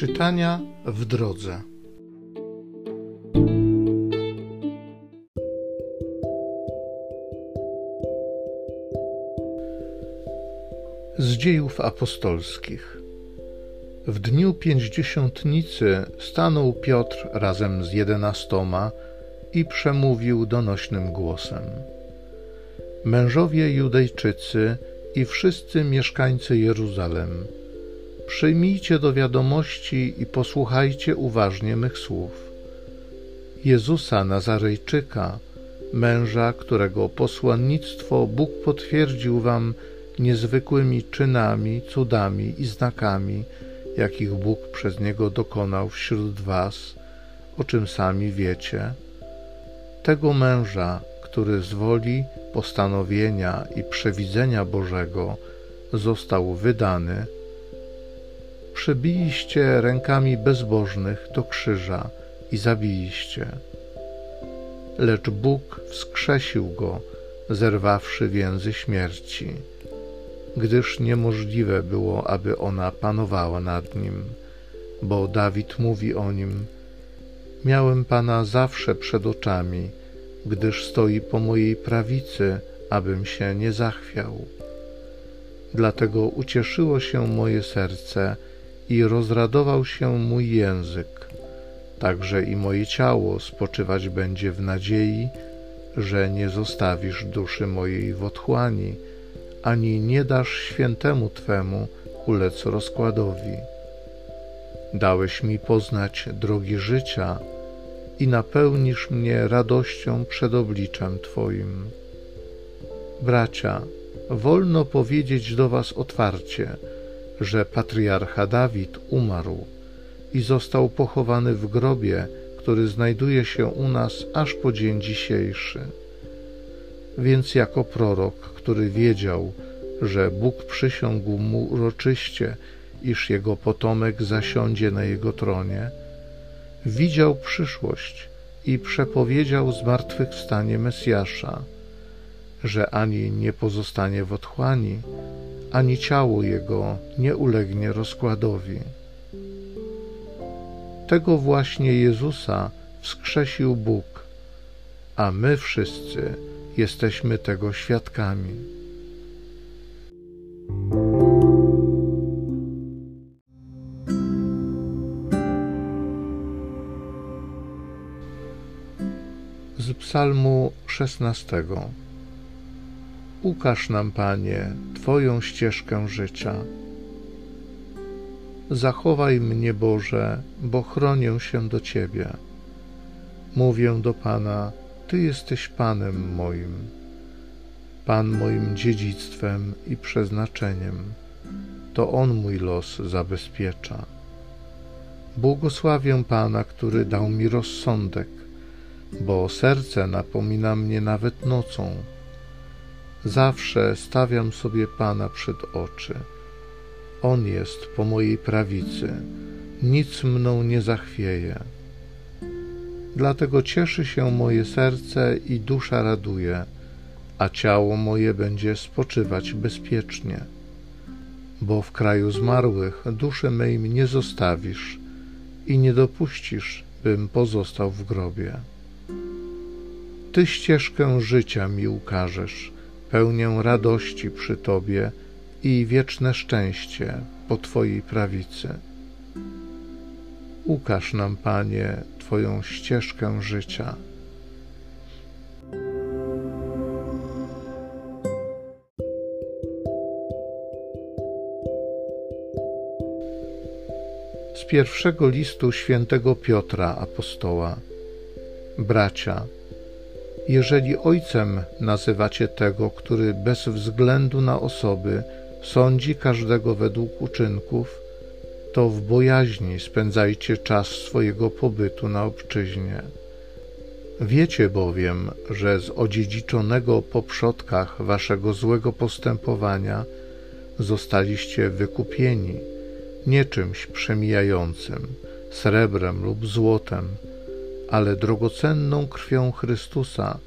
Czytania w drodze. Z dziejów apostolskich. W dniu pięćdziesiątnicy stanął Piotr razem z jedenastoma i przemówił donośnym głosem. Mężowie Judejczycy i wszyscy mieszkańcy Jeruzalem, przyjmijcie do wiadomości i posłuchajcie uważnie mych słów. Jezusa Nazarejczyka, męża, którego posłannictwo Bóg potwierdził wam niezwykłymi czynami, cudami i znakami, jakich Bóg przez niego dokonał wśród was, o czym sami wiecie. Tego męża, który z woli, postanowienia i przewidzenia Bożego został wydany, przybiliście rękami bezbożnych do krzyża i zabiliście. Lecz Bóg wskrzesił go, zerwawszy więzy śmierci, gdyż niemożliwe było, aby ona panowała nad nim, bo Dawid mówi o nim: Miałem Pana zawsze przed oczami, gdyż stoi po mojej prawicy, abym się nie zachwiał. Dlatego ucieszyło się moje serce i rozradował się mój język. Także i moje ciało spoczywać będzie w nadziei, że nie zostawisz duszy mojej w otchłani, ani nie dasz świętemu Twemu ulec rozkładowi. Dałeś mi poznać drogi życia i napełnisz mnie radością przed obliczem Twoim. Bracia, wolno powiedzieć do Was otwarcie, że patriarcha Dawid umarł i został pochowany w grobie, który znajduje się u nas aż po dzień dzisiejszy. Więc jako prorok, który wiedział, że Bóg przysiągł mu uroczyście, iż jego potomek zasiądzie na jego tronie, widział przyszłość i przepowiedział zmartwychwstanie Mesjasza, że ani nie pozostanie w otchłani, ani ciało jego nie ulegnie rozkładowi. Tego właśnie Jezusa wskrzesił Bóg, a my wszyscy jesteśmy tego świadkami. Z Psalmu 16. Ukaż nam, Panie, Twoją ścieżkę życia. Zachowaj mnie, Boże, bo chronię się do Ciebie. Mówię do Pana, Ty jesteś Panem moim, Pan moim dziedzictwem i przeznaczeniem. To On mój los zabezpiecza. Błogosławię Pana, który dał mi rozsądek, bo serce napomina mnie nawet nocą Zawsze stawiam sobie Pana przed oczy. On jest po mojej prawicy, nic mną nie zachwieje. Dlatego cieszy się moje serce i dusza raduje, a ciało moje będzie spoczywać bezpiecznie. Bo w kraju zmarłych duszy mej nie zostawisz i nie dopuścisz, bym pozostał w grobie. Ty ścieżkę życia mi ukażesz pełnię radości przy Tobie i wieczne szczęście po Twojej prawicy. Ukaż nam, Panie, Twoją ścieżkę życia. Z pierwszego listu świętego Piotra apostoła. Bracia, jeżeli ojcem nazywacie tego, który bez względu na osoby sądzi każdego według uczynków, to w bojaźni spędzajcie czas swojego pobytu na obczyźnie. Wiecie bowiem, że z odziedziczonego po przodkach waszego złego postępowania zostaliście wykupieni nie czymś przemijającym, srebrem lub złotem, ale drogocenną krwią Chrystusa,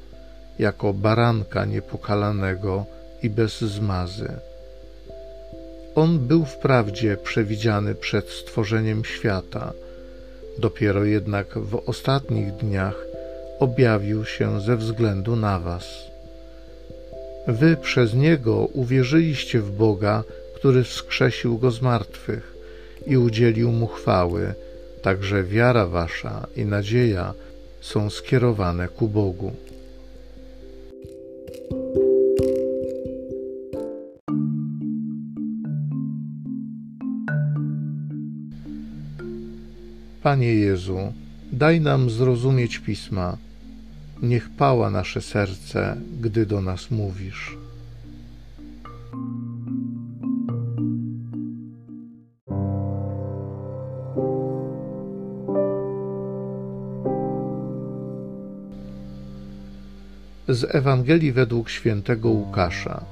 jako baranka niepokalanego i bez zmazy. On był wprawdzie przewidziany przed stworzeniem świata, dopiero jednak w ostatnich dniach objawił się ze względu na Was. Wy przez Niego uwierzyliście w Boga, który wskrzesił Go z martwych i udzielił Mu chwały, także wiara Wasza i nadzieja są skierowane ku Bogu. Panie Jezu, daj nam zrozumieć pisma. Niech pała nasze serce, gdy do nas mówisz. Z Ewangelii według świętego Łukasza.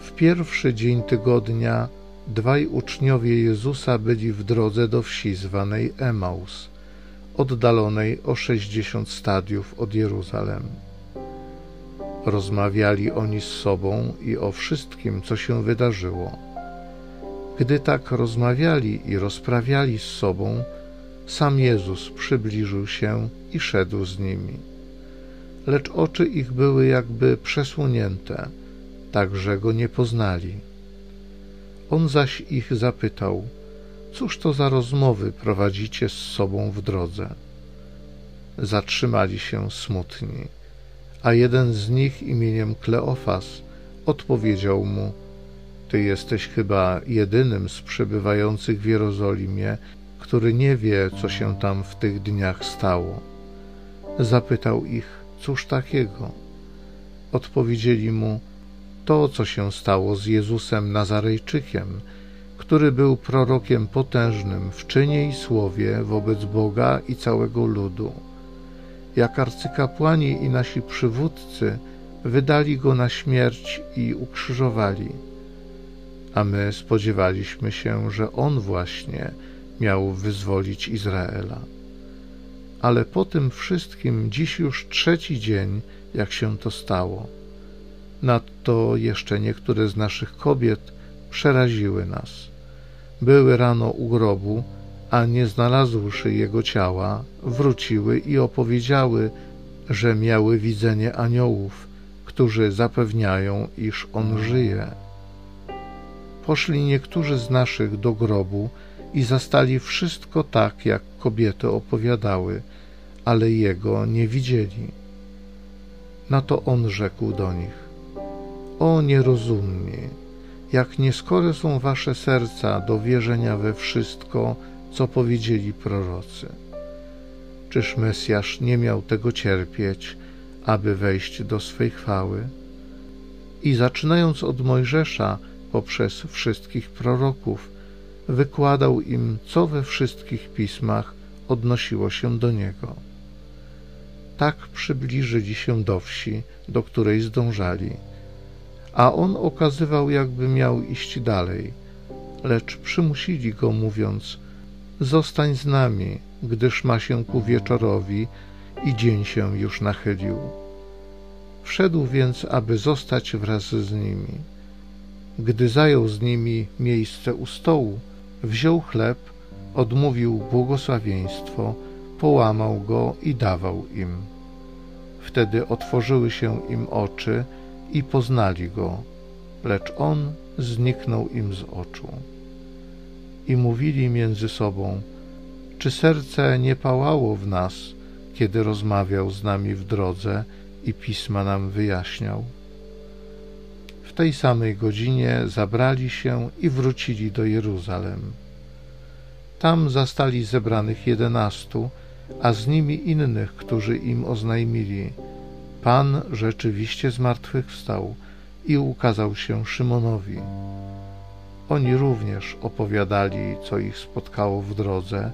W pierwszy dzień tygodnia dwaj uczniowie Jezusa byli w drodze do wsi zwanej Emaus, oddalonej o sześćdziesiąt stadiów od Jeruzalem. Rozmawiali oni z sobą i o wszystkim, co się wydarzyło. Gdy tak rozmawiali i rozprawiali z sobą, sam Jezus przybliżył się i szedł z nimi. Lecz oczy ich były jakby przesłonięte, tak że go nie poznali. On zaś ich zapytał: Cóż to za rozmowy prowadzicie z sobą w drodze? Zatrzymali się smutni, a jeden z nich imieniem Kleofas odpowiedział mu: Ty jesteś chyba jedynym z przebywających w Jerozolimie, który nie wie, co się tam w tych dniach stało. Zapytał ich: Cóż takiego? Odpowiedzieli mu: to, co się stało z Jezusem Nazarejczykiem, który był prorokiem potężnym w czynie i słowie wobec Boga i całego ludu. Jak arcykapłani i nasi przywódcy wydali go na śmierć i ukrzyżowali. A my spodziewaliśmy się, że on właśnie miał wyzwolić Izraela. Ale po tym wszystkim dziś już trzeci dzień, jak się to stało. Nadto jeszcze niektóre z naszych kobiet przeraziły nas. Były rano u grobu, a nie znalazłszy jego ciała, wróciły i opowiedziały, że miały widzenie aniołów, którzy zapewniają, iż on żyje. Poszli niektórzy z naszych do grobu i zastali wszystko tak, jak kobiety opowiadały, ale jego nie widzieli. Na to on rzekł do nich: o nierozumni, jak nieskore są wasze serca do wierzenia we wszystko, co powiedzieli prorocy. Czyż Mesjasz nie miał tego cierpieć, aby wejść do swej chwały? I zaczynając od Mojżesza, poprzez wszystkich proroków, wykładał im, co we wszystkich pismach odnosiło się do niego. Tak przybliżyli się do wsi, do której zdążali a on okazywał, jakby miał iść dalej. Lecz przymusili go, mówiąc: Zostań z nami, gdyż ma się ku wieczorowi i dzień się już nachylił. Wszedł więc, aby zostać wraz z nimi. Gdy zajął z nimi miejsce u stołu, wziął chleb, odmówił błogosławieństwo, połamał go i dawał im. Wtedy otworzyły się im oczy, i poznali go, lecz on zniknął im z oczu. I mówili między sobą, czy serce nie pałało w nas, kiedy rozmawiał z nami w drodze i pisma nam wyjaśniał? Tej samej godzinie zabrali się i wrócili do Jeruzalem. Tam zastali zebranych jedenastu, a z nimi innych, którzy im oznajmili – Pan rzeczywiście zmartwychwstał i ukazał się Szymonowi. Oni również opowiadali, co ich spotkało w drodze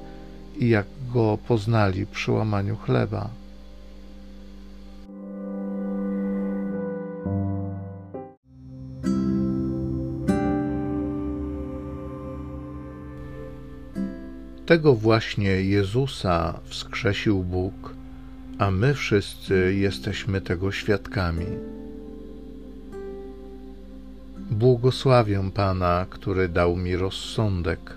i jak go poznali przy łamaniu chleba. Tego właśnie Jezusa wskrzesił Bóg a my wszyscy jesteśmy tego świadkami. Błogosławię Pana, który dał mi rozsądek,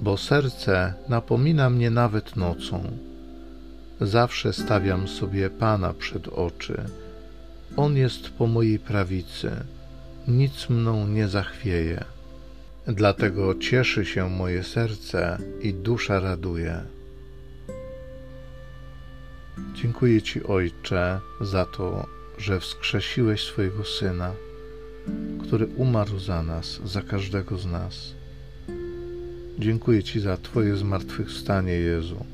bo serce napomina mnie nawet nocą. Zawsze stawiam sobie Pana przed oczy. On jest po mojej prawicy, nic mną nie zachwieje. Dlatego cieszy się moje serce i dusza raduje. Dziękuję Ci, Ojcze, za to, że wskrzesiłeś swojego Syna, który umarł za nas, za każdego z nas. Dziękuję Ci za Twoje zmartwychwstanie, Jezu.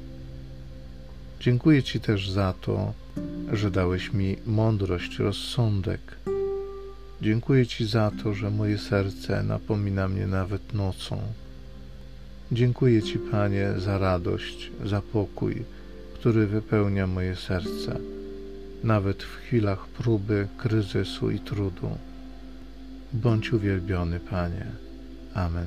Dziękuję Ci też za to, że dałeś mi mądrość, rozsądek. Dziękuję Ci za to, że moje serce napomina mnie nawet nocą. Dziękuję Ci, Panie, za radość, za pokój, który wypełnia moje serce, nawet w chwilach próby, kryzysu i trudu. Bądź uwielbiony, Panie. Amen.